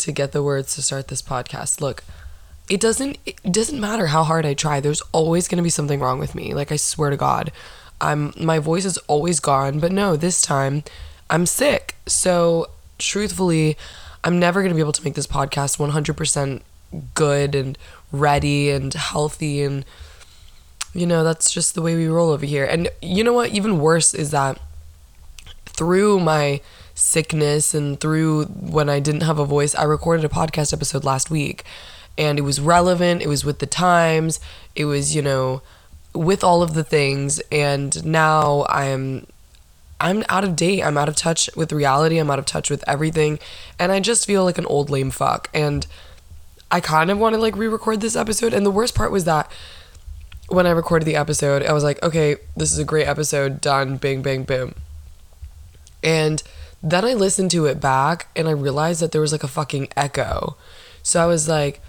to get the words to start this podcast. Look, it doesn't it doesn't matter how hard I try. There's always going to be something wrong with me. Like I swear to God. I'm my voice is always gone, but no, this time I'm sick. So, truthfully, I'm never going to be able to make this podcast 100% good and ready and healthy and you know, that's just the way we roll over here. And you know what? Even worse is that through my sickness and through when I didn't have a voice, I recorded a podcast episode last week and it was relevant, it was with the times, it was, you know, with all of the things and now I'm I'm out of date. I'm out of touch with reality. I'm out of touch with everything. And I just feel like an old lame fuck. And I kind of want to like re record this episode. And the worst part was that when I recorded the episode, I was like, okay, this is a great episode, done, bang, bang, boom. And then I listened to it back and I realized that there was like a fucking echo. So I was like,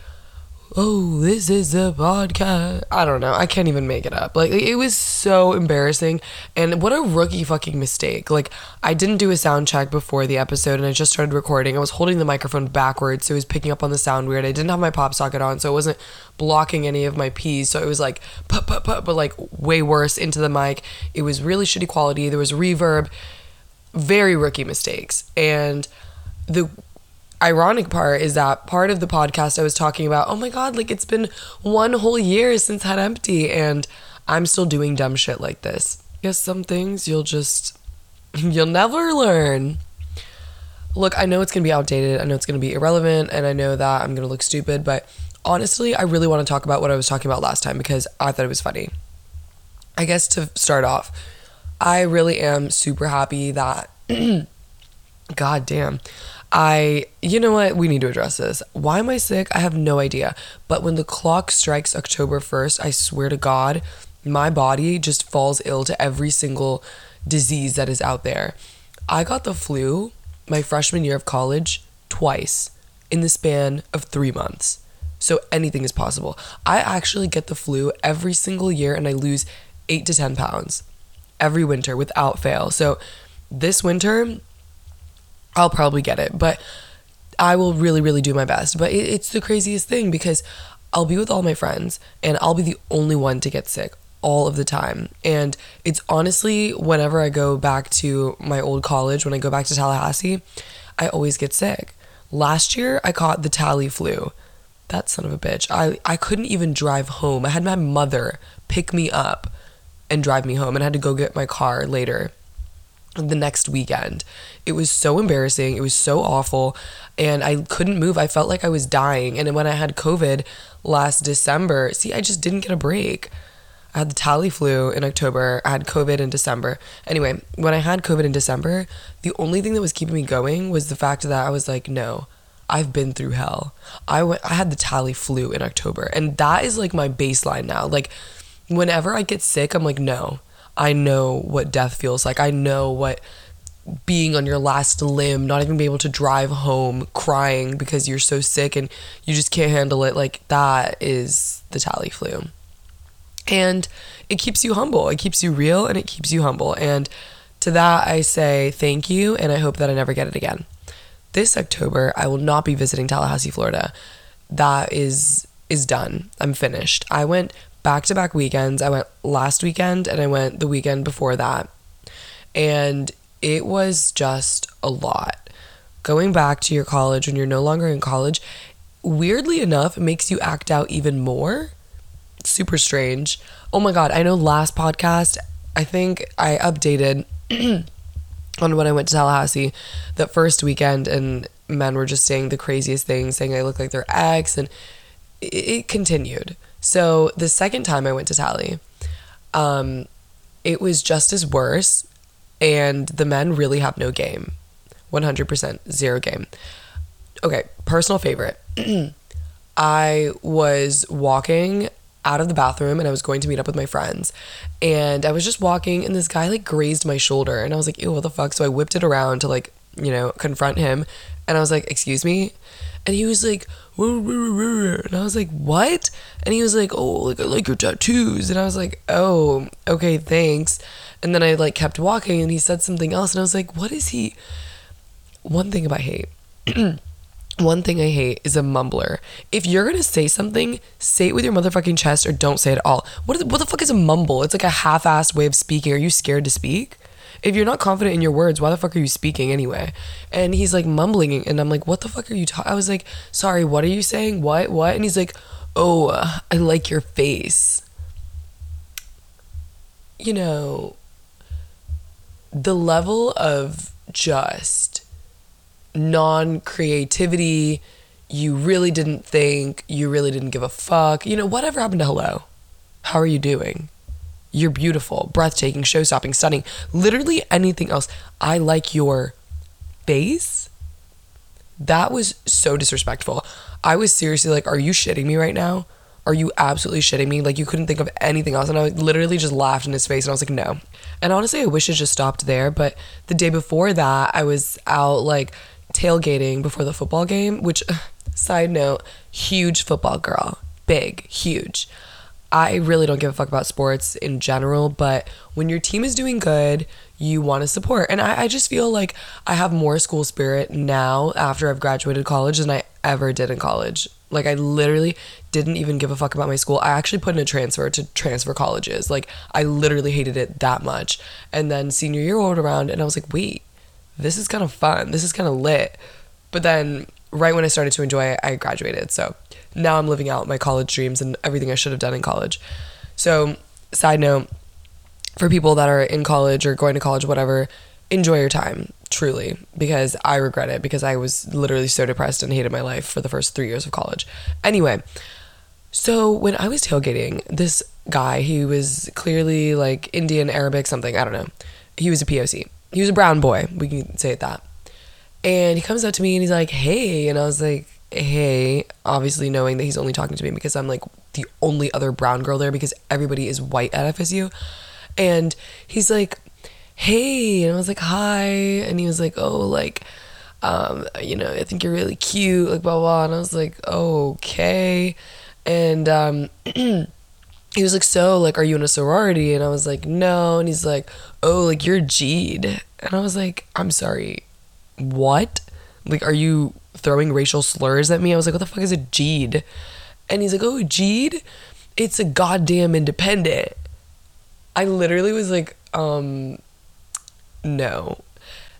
oh, this is a podcast. I don't know. I can't even make it up. Like, it was so embarrassing. And what a rookie fucking mistake. Like, I didn't do a sound check before the episode and I just started recording. I was holding the microphone backwards, so it was picking up on the sound weird. I didn't have my pop socket on, so it wasn't blocking any of my P's. So it was like, put, put, put, but like way worse into the mic. It was really shitty quality. There was reverb. Very rookie mistakes. And the ironic part is that part of the podcast I was talking about, oh my God, like it's been one whole year since Head Empty, and I'm still doing dumb shit like this. Guess some things you'll just, you'll never learn. Look, I know it's gonna be outdated, I know it's gonna be irrelevant, and I know that I'm gonna look stupid, but honestly, I really wanna talk about what I was talking about last time because I thought it was funny. I guess to start off, I really am super happy that, god damn, I, you know what? We need to address this. Why am I sick? I have no idea. But when the clock strikes October 1st, I swear to God, my body just falls ill to every single disease that is out there. I got the flu my freshman year of college twice in the span of three months. So anything is possible. I actually get the flu every single year and I lose eight to 10 pounds every winter without fail. So this winter, I'll probably get it, but I will really, really do my best. But it, it's the craziest thing because I'll be with all my friends and I'll be the only one to get sick all of the time. And it's honestly, whenever I go back to my old college, when I go back to Tallahassee, I always get sick. Last year, I caught the Tally flu. That son of a bitch. I, I couldn't even drive home. I had my mother pick me up and drive me home, and I had to go get my car later the next weekend. It was so embarrassing. It was so awful. And I couldn't move. I felt like I was dying. And when I had COVID last December, see, I just didn't get a break. I had the tally flu in October. I had COVID in December. Anyway, when I had COVID in December, the only thing that was keeping me going was the fact that I was like, no, I've been through hell. I went I had the tally flu in October. And that is like my baseline now. Like whenever I get sick, I'm like, no I know what death feels like. I know what being on your last limb, not even be able to drive home, crying because you're so sick and you just can't handle it. Like that is the tally flu. And it keeps you humble. It keeps you real and it keeps you humble. And to that I say thank you and I hope that I never get it again. This October I will not be visiting Tallahassee, Florida. That is is done. I'm finished. I went back to back weekends. I went last weekend and I went the weekend before that. And it was just a lot. Going back to your college when you're no longer in college, weirdly enough, makes you act out even more. Super strange. Oh my God, I know last podcast, I think I updated on when I went to Tallahassee that first weekend, and men were just saying the craziest things, saying I look like their ex, and it, it continued. So the second time I went to Tally, um, it was just as worse, and the men really have no game. 100% zero game. Okay, personal favorite. I was walking out of the bathroom and I was going to meet up with my friends. And I was just walking and this guy like grazed my shoulder and I was like, ew, what the fuck? So I whipped it around to like, you know, confront him. And I was like, excuse me? And he was like, and I was like, what? And he was like, oh, like I like your tattoos. And I was like, oh, okay, thanks. And then I like kept walking and he said something else. And I was like, what is he? One thing about hate one thing I hate is a mumbler. If you're gonna say something, say it with your motherfucking chest or don't say it at all. What, is, what the fuck is a mumble? It's like a half assed way of speaking. Are you scared to speak? If you're not confident in your words, why the fuck are you speaking anyway? And he's like mumbling, and I'm like, what the fuck are you talking? I was like, sorry, what are you saying? What? What? And he's like, oh, I like your face. You know, the level of just non creativity, you really didn't think, you really didn't give a fuck. You know, whatever happened to hello? How are you doing? You're beautiful, breathtaking, show stopping, stunning. Literally anything else. I like your face. That was so disrespectful. I was seriously like, are you shitting me right now? Are you absolutely shitting me? Like, you couldn't think of anything else. And I literally just laughed in his face and I was like, no. And honestly, I wish it just stopped there. But the day before that, I was out like tailgating before the football game, which, side note, huge football girl. Big, huge. I really don't give a fuck about sports in general, but when your team is doing good, you want to support. And I, I just feel like I have more school spirit now after I've graduated college than I ever did in college. Like, I literally didn't even give a fuck about my school. I actually put in a transfer to transfer colleges. Like, I literally hated it that much. And then senior year rolled around, and I was like, wait, this is kind of fun. This is kind of lit. But then, right when I started to enjoy it, I graduated. So, now I'm living out my college dreams and everything I should have done in college. So, side note for people that are in college or going to college, whatever, enjoy your time, truly, because I regret it because I was literally so depressed and hated my life for the first three years of college. Anyway, so when I was tailgating, this guy, he was clearly like Indian, Arabic, something, I don't know. He was a POC. He was a brown boy, we can say it that. And he comes up to me and he's like, hey. And I was like, hey, obviously knowing that he's only talking to me because I'm like the only other brown girl there because everybody is white at FSU. And he's like, hey. And I was like, hi. And he was like, oh, like, um, you know, I think you're really cute, like, blah, blah. And I was like, okay. And um, he was like, so, like, are you in a sorority? And I was like, no. And he's like, oh, like, you're GDI. And I was like, I'm sorry, what? Like, are you throwing racial slurs at me. I was like, what the fuck is a GDI? And he's like, oh, GDI? It's a goddamn independent. I literally was like, um, no.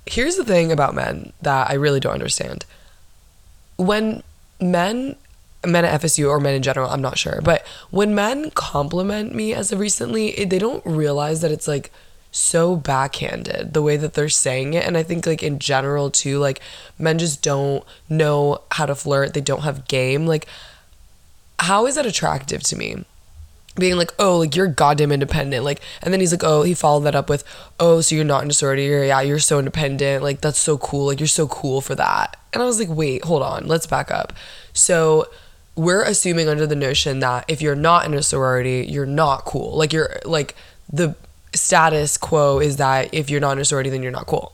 Here's the thing about men that I really don't understand. When men, men at FSU or men in general, I'm not sure, but when men compliment me as of recently, they don't realize that it's like, so backhanded the way that they're saying it. And i think like in general too like men just don't know how to flirt. They don't have game. Like how is that attractive to me? Being like oh like you're goddamn independent. Like and then he's like oh he followed that up with oh so you're not in a sorority or yeah you're so independent. Like that's so cool. Like you're so cool for that. And i was like wait hold on. Let's back up. So we're assuming under the notion that if you're not in a sorority you're not cool. Like you're like the status quo is that if you're not in a sorority, then you're not cool.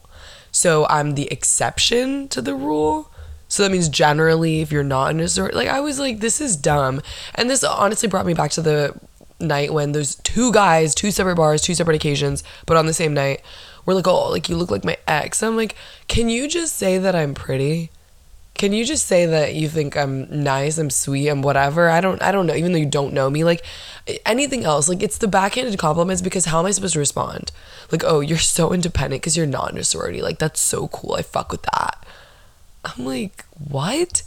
So I'm the exception to the rule. So that means generally, if you're not in a sorority, like I was like, this is dumb. And this honestly brought me back to the night when those two guys, two separate bars, two separate occasions, but on the same night, were like, oh, like you look like my ex. I'm like, can you just say that I'm pretty? Can you just say that you think I'm nice, I'm sweet, I'm whatever? I don't I don't know, even though you don't know me. Like anything else, like it's the backhanded compliments because how am I supposed to respond? Like, oh, you're so independent because you're not in a sorority. Like that's so cool. I fuck with that. I'm like, what?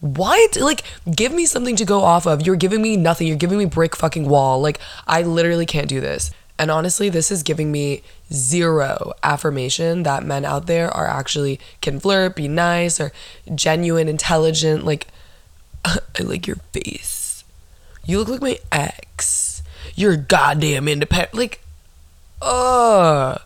What? Like, give me something to go off of. You're giving me nothing. You're giving me brick fucking wall. Like, I literally can't do this. And honestly, this is giving me zero affirmation that men out there are actually can flirt, be nice, or genuine, intelligent. Like, I like your face. You look like my ex. You're goddamn independent. Like, ugh.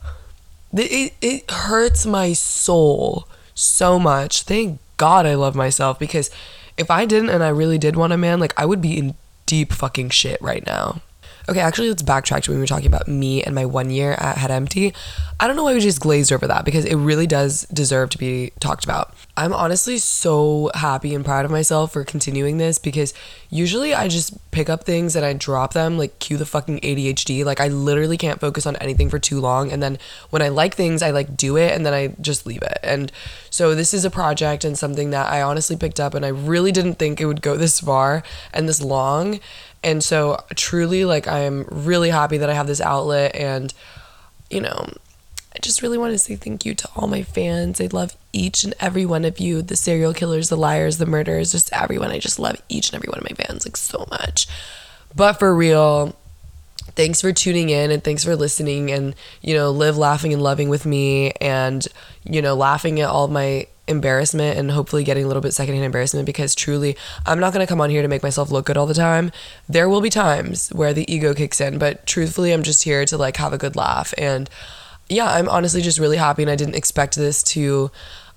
It, it hurts my soul so much. Thank God I love myself because if I didn't and I really did want a man, like, I would be in deep fucking shit right now. Okay, actually, let's backtrack to when we were talking about me and my one year at Head Empty. I don't know why we just glazed over that because it really does deserve to be talked about. I'm honestly so happy and proud of myself for continuing this because usually I just pick up things and I drop them, like cue the fucking ADHD. Like, I literally can't focus on anything for too long. And then when I like things, I like do it and then I just leave it. And So this is a project and something that I honestly picked up and I really didn't think it would go this far and this long. And so truly like I am really happy that I have this outlet and you know, I just really want to say thank you to all my fans. I love each and every one of you the serial killers, the liars, the murderers, just everyone. I just love each and every one of my fans like so much. But for real, thanks for tuning in and thanks for listening and, you know, live laughing and loving with me and, you know, laughing at all my embarrassment and hopefully getting a little bit secondhand embarrassment because truly I'm not going to come on here to make myself look good all the time. There will be times where the ego kicks in, but truthfully I'm just here to like have a good laugh and yeah, I'm honestly just really happy and I didn't expect this to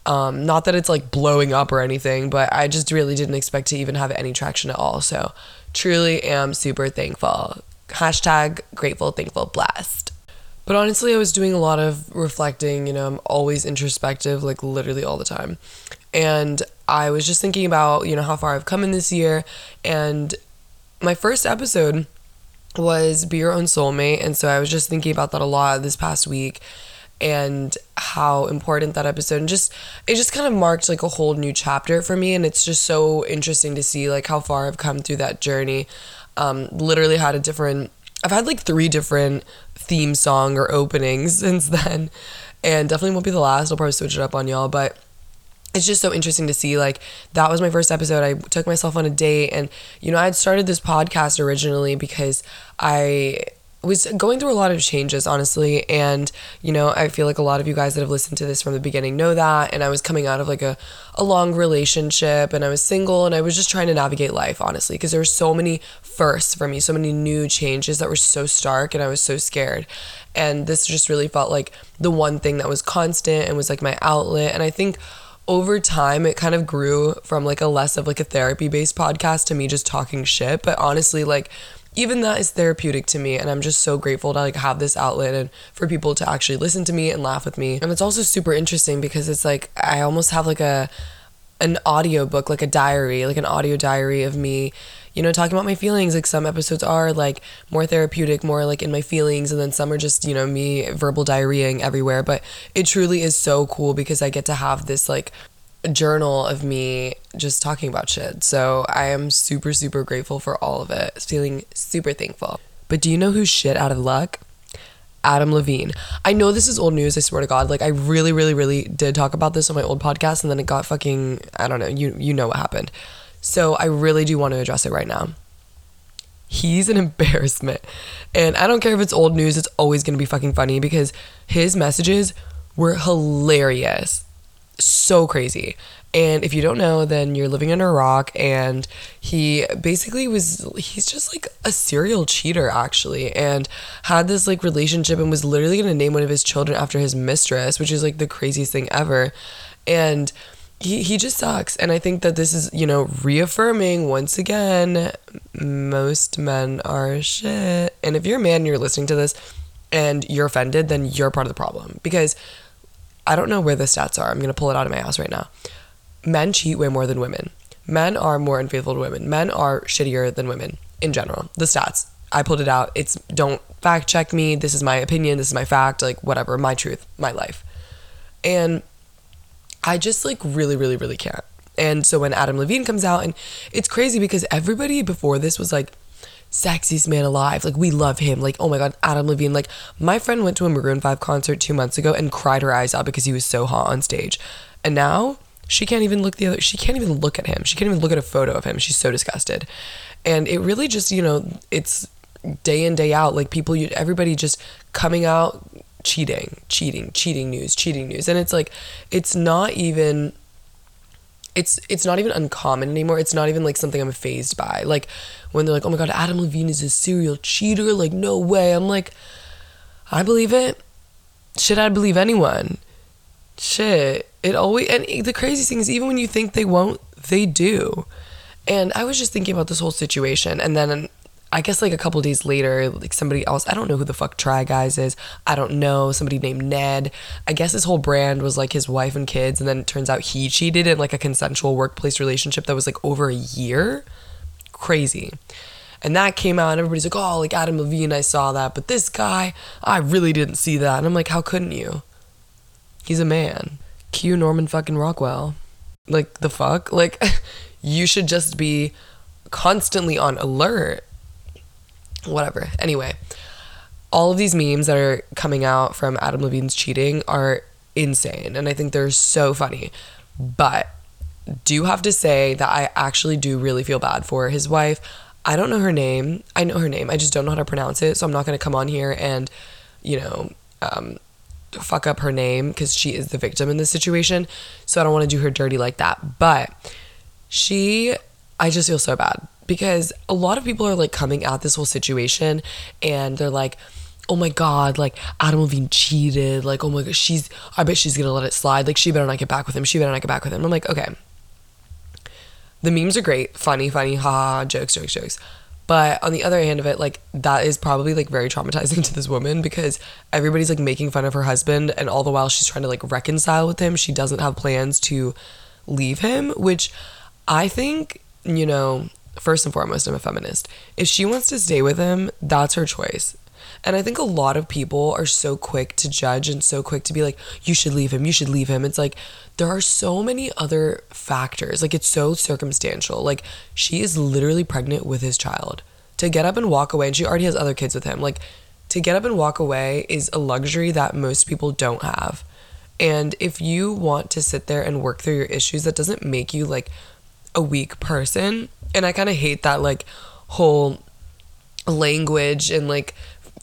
um, not that it's like blowing up or anything, but I just really didn't expect to even have any traction at all. So truly am super thankful. Hashtag grateful, thankful, blessed. But honestly, I was doing a lot of reflecting. You know, I'm always introspective, like literally all the time. And I was just thinking about, you know, how far I've come in this year. And my first episode was Be Your Own Soulmate. And so I was just thinking about that a lot this past week and how important that episode and just it just kind of marked like a whole new chapter for me and it's just so interesting to see like how far I've come through that journey. Um literally had a different I've had like three different theme song or openings since then and definitely won't be the last. I'll probably switch it up on y'all, but it's just so interesting to see like that was my first episode i took myself on a date and you know i had started this podcast originally because i was going through a lot of changes honestly and you know i feel like a lot of you guys that have listened to this from the beginning know that and i was coming out of like a, a long relationship and i was single and i was just trying to navigate life honestly because there were so many firsts for me so many new changes that were so stark and i was so scared. And this just really felt like the one thing that was constant and was like my outlet. And i think over time it kind of grew from like a less of like a therapy based podcast to me just talking shit. But honestly like even that is therapeutic to me and i'm just so grateful to like have this outlet and for people to actually listen to me and laugh with me. And it's also super interesting because it's like i almost have like a an audio book like a diary like an audio diary of me you know talking about my feelings like some episodes are like more therapeutic more like in my feelings and then some are just you know me verbal diarrheaing everywhere but it truly is so cool because i get to have this like journal of me just talking about shit so i am super super grateful for all of it feeling super thankful but do you know who's shit out of luck Adam Levine. I know this is old news, I swear to God. Like I really, really, really did talk about this on my old podcast and then it got fucking I don't know, you you know what happened. So I really do want to address it right now. He's an embarrassment. And I don't care if it's old news, it's always gonna be fucking funny because his messages were hilarious. So crazy. And if you don't know, then you're living under a rock. And he basically was, he's just like a serial cheater, actually, and had this like relationship and was literally going to name one of his children after his mistress, which is like the craziest thing ever. And he, he just sucks. And I think that this is, you know, reaffirming once again most men are shit. And if you're a man and you're listening to this and you're offended, then you're part of the problem. Because I don't know where the stats are. I'm going to pull it out of my ass right now men cheat way more than women. Men are more unfaithful to women. Men are shittier than women in general. The stats. I pulled it out. It's don't fact check me. This is my opinion. This is my fact. Like, whatever. My truth. My life. And I just like really, really, really can't. And so when Adam Levine comes out, and it's crazy because everybody before this was like, sexiest man alive. Like, we love him. Like, oh my God, Adam Levine. Like, my friend went to a Maroon 5 concert two months ago and cried her eyes out because he was so hot on stage. And now she can't even look the other she can't even look at him. She can't even look at a photo of him. She's so disgusted. And it really just, you know, it's day in day out like people everybody just coming out cheating, cheating, cheating news, cheating news. And it's like it's not even it's it's not even uncommon anymore. It's not even like something I'm phased by. Like when they're like, "Oh my god, Adam Levine is a serial cheater." Like, no way. I'm like, I believe it. Should I believe anyone? Shit. It always and the crazy thing is even when you think they won't, they do. And I was just thinking about this whole situation and then I guess like a couple days later, like somebody else, I don't know who the fuck Try Guys is. I don't know. Somebody named Ned. I guess his whole brand was like his wife and kids, and then it turns out he cheated in like a consensual workplace relationship that was like over a year. Crazy. And that came out, and everybody's like, oh, like Adam Levine, I saw that. But this guy, I really didn't see that. And I'm like, how couldn't you? He's a man cue Norman fucking Rockwell. Like the fuck? Like you should just be constantly on alert. Whatever. Anyway, all of these memes that are coming out from Adam Levine's cheating are insane and I think they're so funny. But do have to say that I actually do really feel bad for his wife. I don't know her name. I know her name. I just don't know how to pronounce it. So I'm not going to come on here and, you know, um, fuck up her name because she is the victim in this situation. So I don't want to do her dirty like that. But she, I just feel so bad because a lot of people are like coming at this whole situation and they're like, oh my god, like Adam Levine cheated. Like, oh my god, she's, I bet she's gonna let it slide. Like, she better not get back with him. She better not get back with him. I'm like, okay. The memes are great, funny, funny, haha, jokes, jokes, jokes. But on the other hand of it, like that is probably like very traumatizing to this woman because everybody's like making fun of her husband, and all the while she's trying to like reconcile with him. She doesn't have plans to leave him, which I think, you know, first and foremost, I'm a feminist. If she wants to stay with him, that's her choice. And I think a lot of people are so quick to judge and so quick to be like, you should leave him, you should leave him. It's like, there are so many other factors. Like, it's so circumstantial. Like, she is literally pregnant with his child. To get up and walk away, and she already has other kids with him, like, to get up and walk away is a luxury that most people don't have. And if you want to sit there and work through your issues, that doesn't make you like a weak person. And I kind of hate that, like, whole language and like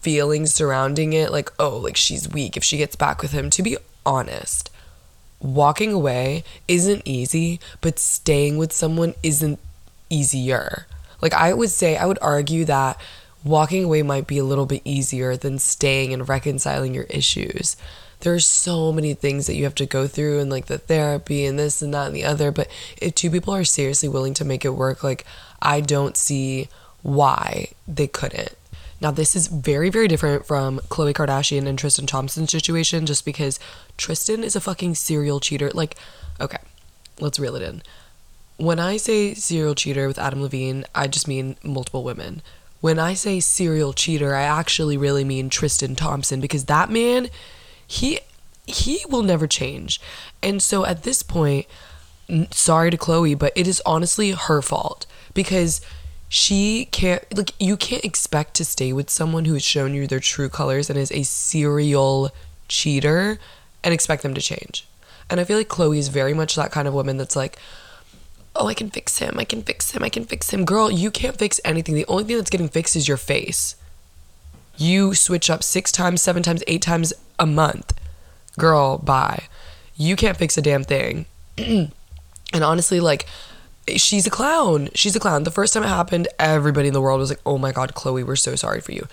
feelings surrounding it like oh like she's weak if she gets back with him. To be honest walking away isn't easy but staying with someone isn't easier. Like i would say i would argue that walking away might be a little bit easier than staying and reconciling your issues there's so many things that you have to go through and like the therapy and this and that and the other but if two people are seriously willing to make it work like i don't see why they couldn't now, this is very, very different from Khloe Kardashian and Tristan Thompson's situation just because Tristan is a fucking serial cheater. Like, okay, let's reel it in. When I say serial cheater with Adam Levine, I just mean multiple women. When I say serial cheater, I actually really mean Tristan Thompson because that man, he he will never change. And so at this point, sorry to Khloe, but it is honestly her fault because she can't like you can't expect to stay with someone who has shown you their true colors and is a serial cheater and expect them to change. And I feel like Khloe is very much that kind of woman that's like, oh, I can fix him, I can fix him, I can fix him. Girl, you can't fix anything. The only thing that's getting fixed is your face. You switch up six times, seven times, eight times a month. Girl, bye. You can't fix a damn thing. and honestly, like, she's a clown. She's a clown. The first time it happened, everybody in the world was like, oh my God, Khloe, we're so sorry for you.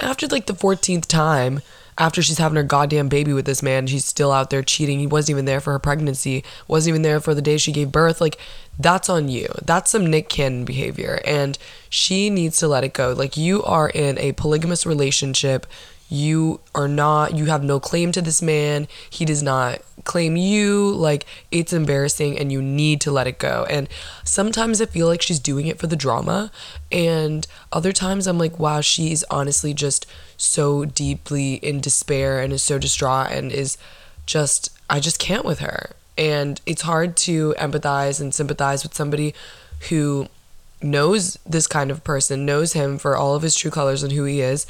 After like the 14th time, after she's having her goddamn baby with this man, she's still out there cheating. He wasn't even there for her pregnancy, wasn't even there for the day she gave birth. Like, that's on you. That's some Nick Cannon behavior. And she needs to let it go. Like, you are in a polygamous relationship you are not you have no claim to this man he does not claim you like it's embarrassing and you need to let it go and sometimes i feel like she's doing it for the drama and other times i'm like wow she's honestly just so deeply in despair and is so distraught and is just i just can't with her and it's hard to empathize and sympathize with somebody who knows this kind of person knows him for all of his true colors and who he is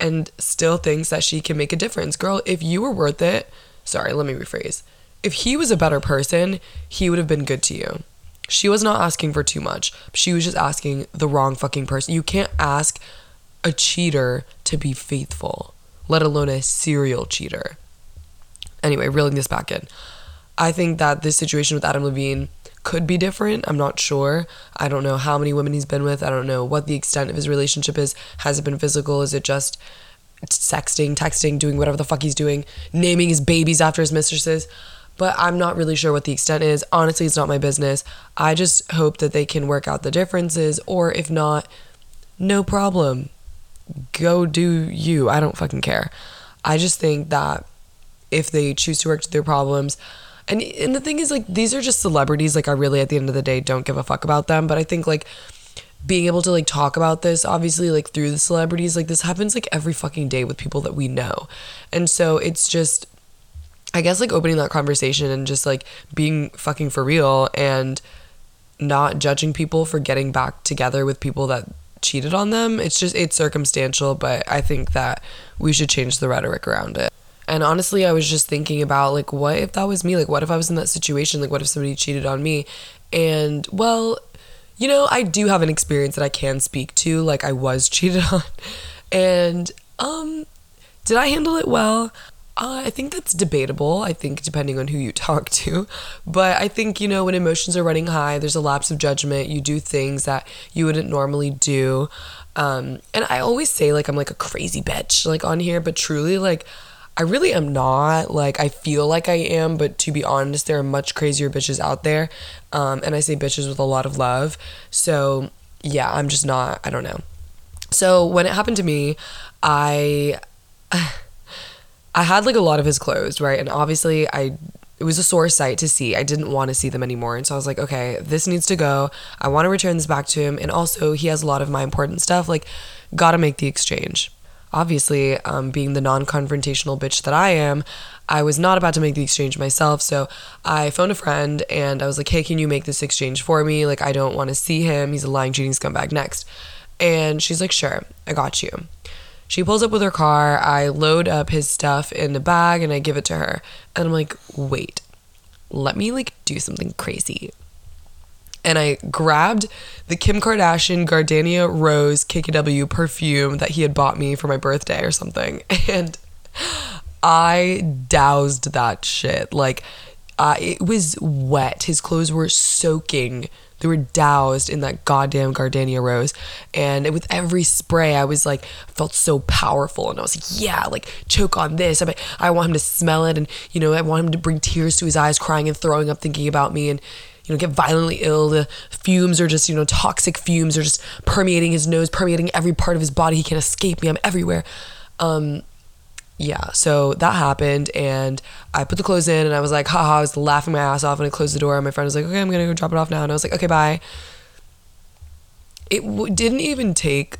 and still thinks that she can make a difference. Girl, if you were worth it, sorry, let me rephrase. If he was a better person, he would have been good to you. She was not asking for too much. She was just asking the wrong fucking person. You can't ask a cheater to be faithful, let alone a serial cheater. Anyway, reeling this back in. I think that this situation with Adam Levine could be different. I'm not sure. I don't know how many women he's been with. I don't know what the extent of his relationship is. Has it been physical? Is it just sexting, texting, doing whatever the fuck he's doing, naming his babies after his mistresses? But I'm not really sure what the extent is. Honestly, it's not my business. I just hope that they can work out the differences, or if not, no problem. Go do you. I don't fucking care. I just think that if they choose to work through their problems, and and the thing is like these are just celebrities like I really at the end of the day don't give a fuck about them, but I think like being able to like talk about this obviously like through the celebrities like this happens like every fucking day with people that we know. And so it's just I guess like opening that conversation and just like being fucking for real and not judging people for getting back together with people that cheated on them. It's just it's circumstantial, but I think that we should change the rhetoric around it. And honestly, I was just thinking about like what if that was me? Like what if I was in that situation? Like what if somebody cheated on me? And well, you know, I do have an experience that I can speak to. Like I was cheated on. And um did I handle it well? Uh, I think that's debatable. I think depending on who you talk to. But I think, you know, when emotions are running high, there's a lapse of judgment. You do things that you wouldn't normally do. Um, and I always say, like, I'm like a crazy bitch, like, on here, but truly, like, I really am not. Like, I feel like I am, but to be honest, there are much crazier bitches out there. Um, and I say bitches with a lot of love. So, yeah, I'm just not, I don't know. So, when it happened to me, I. I had like a lot of his clothes, right? And obviously, I it was a sore sight to see. I didn't want to see them anymore. And so I was like, okay, this needs to go. I want to return this back to him. And also, he has a lot of my important stuff. Like, gotta make the exchange. Obviously, um, being the non confrontational bitch that I am, I was not about to make the exchange myself. So I phoned a friend and I was like, hey, can you make this exchange for me? Like, I don't want to see him. He's a lying, cheating scumbag next. And she's like, sure, I got you. She pulls up with her car. I load up his stuff in the bag and I give it to her. And I'm like, wait, let me like do something crazy. And I grabbed the Kim Kardashian Gardenia Rose KKW perfume that he had bought me for my birthday or something. And I doused that shit. Like, uh, it was wet. His clothes were soaking they were doused in that goddamn gardenia rose. And with every spray, I was like, felt so powerful. And I was like, yeah, like choke on this. I, I want him to smell it. And, you know, I want him to bring tears to his eyes, crying and throwing up, thinking about me. And, you know, get violently ill. The fumes are just, you know, toxic fumes are just permeating his nose, permeating every part of his body. He can't escape me. I'm everywhere. Um, yeah, so that happened, and I put the clothes in, and I was like, haha, I was laughing my ass off, and I closed the door, and my friend was like, okay, I'm gonna go drop it off now, and I was like, okay, bye. It w- didn't even take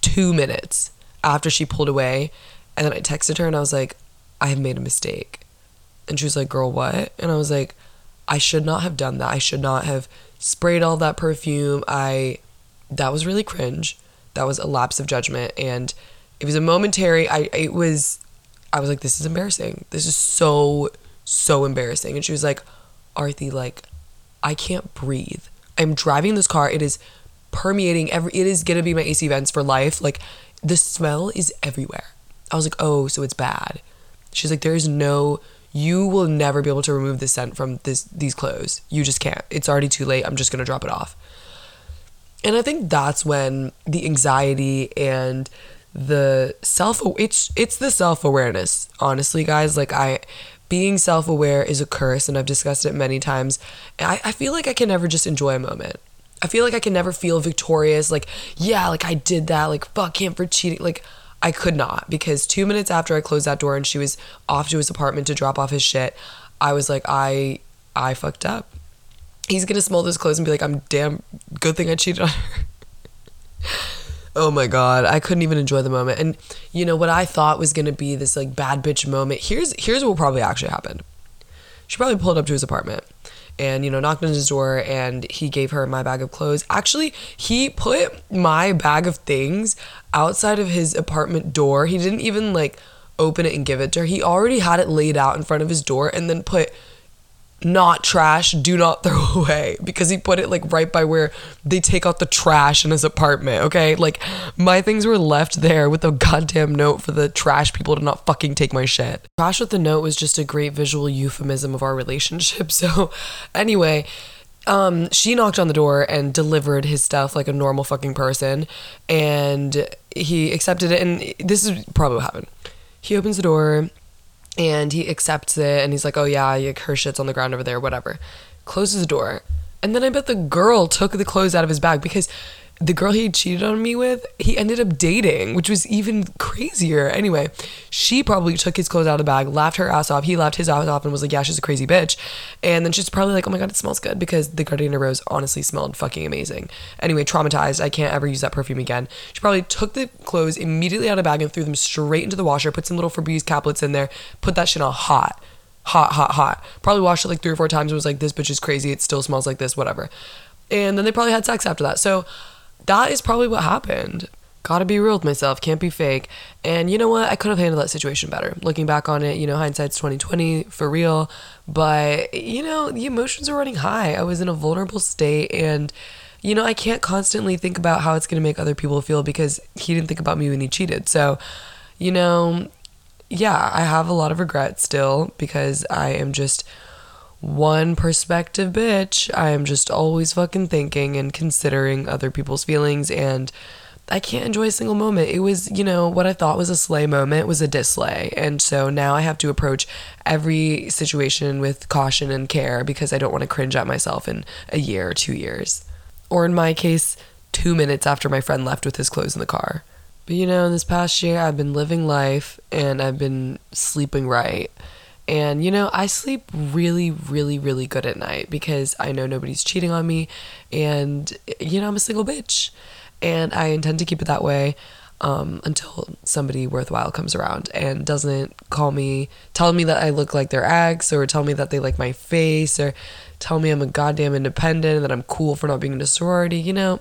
two minutes after she pulled away, and then I texted her, and I was like, I have made a mistake, and she was like, girl, what? And I was like, I should not have done that. I should not have sprayed all that perfume. I, that was really cringe. That was a lapse of judgment, and it was a momentary i it was i was like this is embarrassing. This is so so embarrassing. And she was like Arathi like i can't breathe. I'm driving this car. It is permeating every it is gonna be my ac vents for life. Like the smell is everywhere. I was like oh so it's bad. She's like there's no you will never be able to remove the scent from this these clothes. You just can't. It's already too late. I'm just gonna drop it off. And i think that's when the anxiety and the self it's it's the self-awareness. Honestly guys like i being self-aware is a curse and i've discussed it many times. I, I feel like i can never just enjoy a moment. I feel like i can never feel victorious like yeah like i did that like fuck him for cheating like i could not because two minutes after i closed that door and she was off to his apartment to drop off his shit i was like i i fucked up. He's gonna smell those clothes and be like i'm damn good thing i cheated on her oh my god i couldn't even enjoy the moment. And you know what i thought was gonna be this like bad bitch moment? Here's here's what probably actually happened. She probably pulled up to his apartment and you know knocked on his door and he gave her my bag of clothes. Actually he put my bag of things outside of his apartment door. He didn't even like open it and give it to her. He already had it laid out in front of his door and then put not trash, do not throw away because he put it like right by where they take out the trash in his apartment, okay? Like my things were left there with a goddamn note for the trash people to not fucking take my shit. Trash with the note was just a great visual euphemism of our relationship. So anyway, um, she knocked on the door and delivered his stuff like a normal fucking person and he accepted it and this is probably what happened. He opens the door and he accepts it and he's like, oh yeah, her shit's on the ground over there, whatever. Closes the door. And then I bet the girl took the clothes out of his bag because the girl he cheated on me with, he ended up dating, which was even crazier. Anyway, she probably took his clothes out of the bag, laughed her ass off. He laughed his ass off and was like, yeah, she's a crazy bitch. And then she's probably like, oh my God, it smells good because the Gardenia Rose honestly smelled fucking amazing. Anyway, traumatized. I can't ever use that perfume again. She probably took the clothes immediately out of the bag and threw them straight into the washer, put some little Febreze caplets in there, put that shit on hot. Hot, hot, hot. Probably washed it like three or four times and was like, this bitch is crazy. It still smells like this, whatever. And then they probably had sex after that. So, that is probably what happened. Gotta be real with myself, can't be fake. And you know what? I could have handled that situation better. Looking back on it, you know, hindsight's 2020 for real. But, you know, the emotions were running high. I was in a vulnerable state and you know, I can't constantly think about how it's going to make other people feel because he didn't think about me when he cheated. So, you know, yeah, I have a lot of regret still because I am just one perspective bitch. I am just always fucking thinking and considering other people's feelings and I can't enjoy a single moment. It was, you know, what I thought was a slay moment was a dislay. And so now I have to approach every situation with caution and care because I don't want to cringe at myself in a year or two years. Or in my case, two minutes after my friend left with his clothes in the car. But you know, this past year I've been living life and I've been sleeping right. And, you know, I sleep really, really, really good at night because I know nobody's cheating on me. And, you know, I'm a single bitch. And I intend to keep it that way um, until somebody worthwhile comes around and doesn't call me, tell me that I look like their ex or tell me that they like my face or tell me I'm a goddamn independent and that I'm cool for not being in a sorority, you know,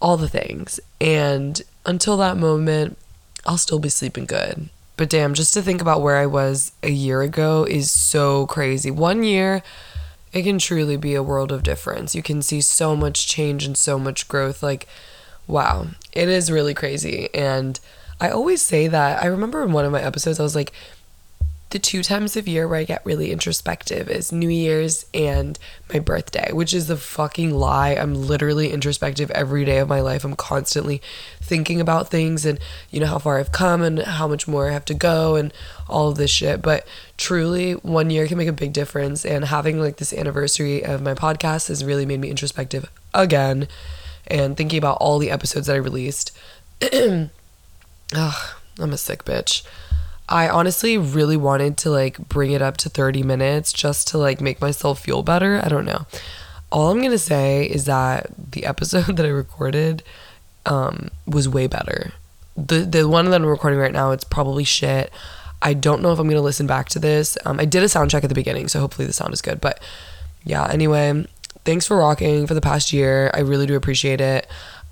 all the things. And until that moment, I'll still be sleeping good. But damn, just to think about where I was a year ago is so crazy. One year, it can truly be a world of difference. You can see so much change and so much growth. Like, wow, it is really crazy. And I always say that. I remember in one of my episodes, I was like, the two times of year where I get really introspective is New Year's and my birthday, which is the fucking lie. I'm literally introspective every day of my life. I'm constantly thinking about things and, you know, how far I've come and how much more I have to go and all of this shit. But truly, one year can make a big difference. And having like this anniversary of my podcast has really made me introspective again and thinking about all the episodes that I released. Ugh, I'm a sick bitch. I honestly really wanted to like bring it up to 30 minutes just to like make myself feel better. I don't know. All I'm going to say is that the episode that I recorded um, was way better. The the one that I'm recording right now, it's probably shit. I don't know if I'm going to listen back to this. Um, I did a sound check at the beginning, so hopefully the sound is good. But yeah, anyway, thanks for rocking for the past year. I really do appreciate it.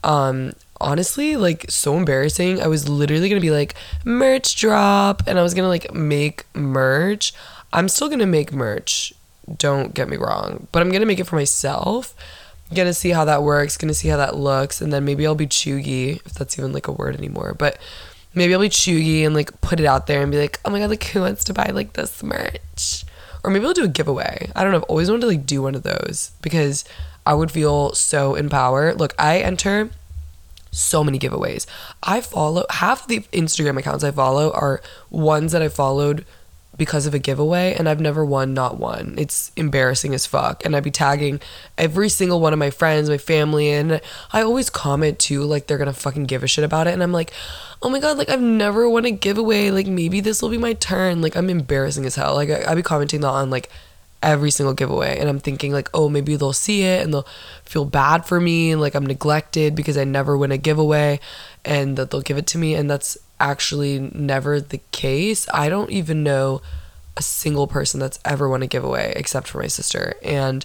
Um, honestly like so embarrassing. I was literally gonna be like merch drop and I was gonna like make merch. I'm still gonna make merch, don't get me wrong, but I'm gonna make it for myself. Gonna see how that works, gonna see how that looks, and then maybe I'll be chuggy, if that's even like a word anymore. But maybe I'll be chuggy and like put it out there and be like, oh my god, like who wants to buy like this merch? Or maybe I'll do a giveaway. I don't know. I've always wanted to like do one of those because I would feel so empowered. Look, I enter so many giveaways. I follow half of the Instagram accounts I follow are ones that I followed because of a giveaway and I've never won not one. It's embarrassing as fuck. And I'd be tagging every single one of my friends, my family, and I always comment too, like they're gonna fucking give a shit about it. And I'm like, oh my god, like I've never won a giveaway. Like maybe this will be my turn. Like I'm embarrassing as hell. Like I, I'd be commenting that on like every single giveaway. And i'm thinking like oh maybe they'll see it and they'll feel bad for me and like i'm neglected because i never win a giveaway and that they'll give it to me. And that's actually never the case. I don't even know a single person that's ever won a giveaway except for my sister. And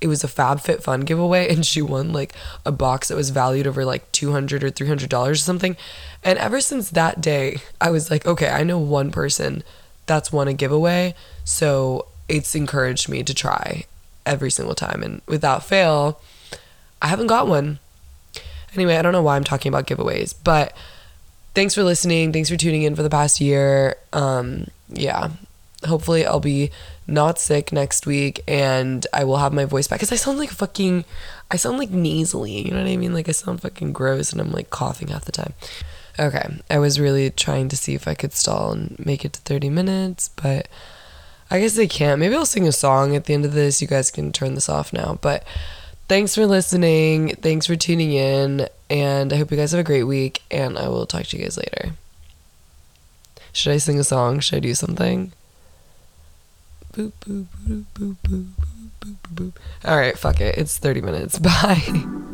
it was a FabFitFun giveaway and she won like a box that was valued over like 200 or 300 dollars or something. And ever since that day i was like okay i know one person that's won a giveaway. So it's encouraged me to try every single time. And without fail, I haven't got one. Anyway, I don't know why I'm talking about giveaways, but thanks for listening. Thanks for tuning in for the past year. Um, yeah, hopefully I'll be not sick next week and I will have my voice back because I sound like fucking, I sound like nasally. You know what I mean? Like I sound fucking gross and I'm like coughing half the time. Okay, I was really trying to see if I could stall and make it to 30 minutes, but I guess they can't. Maybe I'll sing a song at the end of this. You guys can turn this off now. But thanks for listening. Thanks for tuning in. And I hope you guys have a great week. And I will talk to you guys later. Should I sing a song? Should I do something? Boop, boop, boop, boop, boop, boop, boop, boop. All right, fuck it. It's 30 minutes. Bye.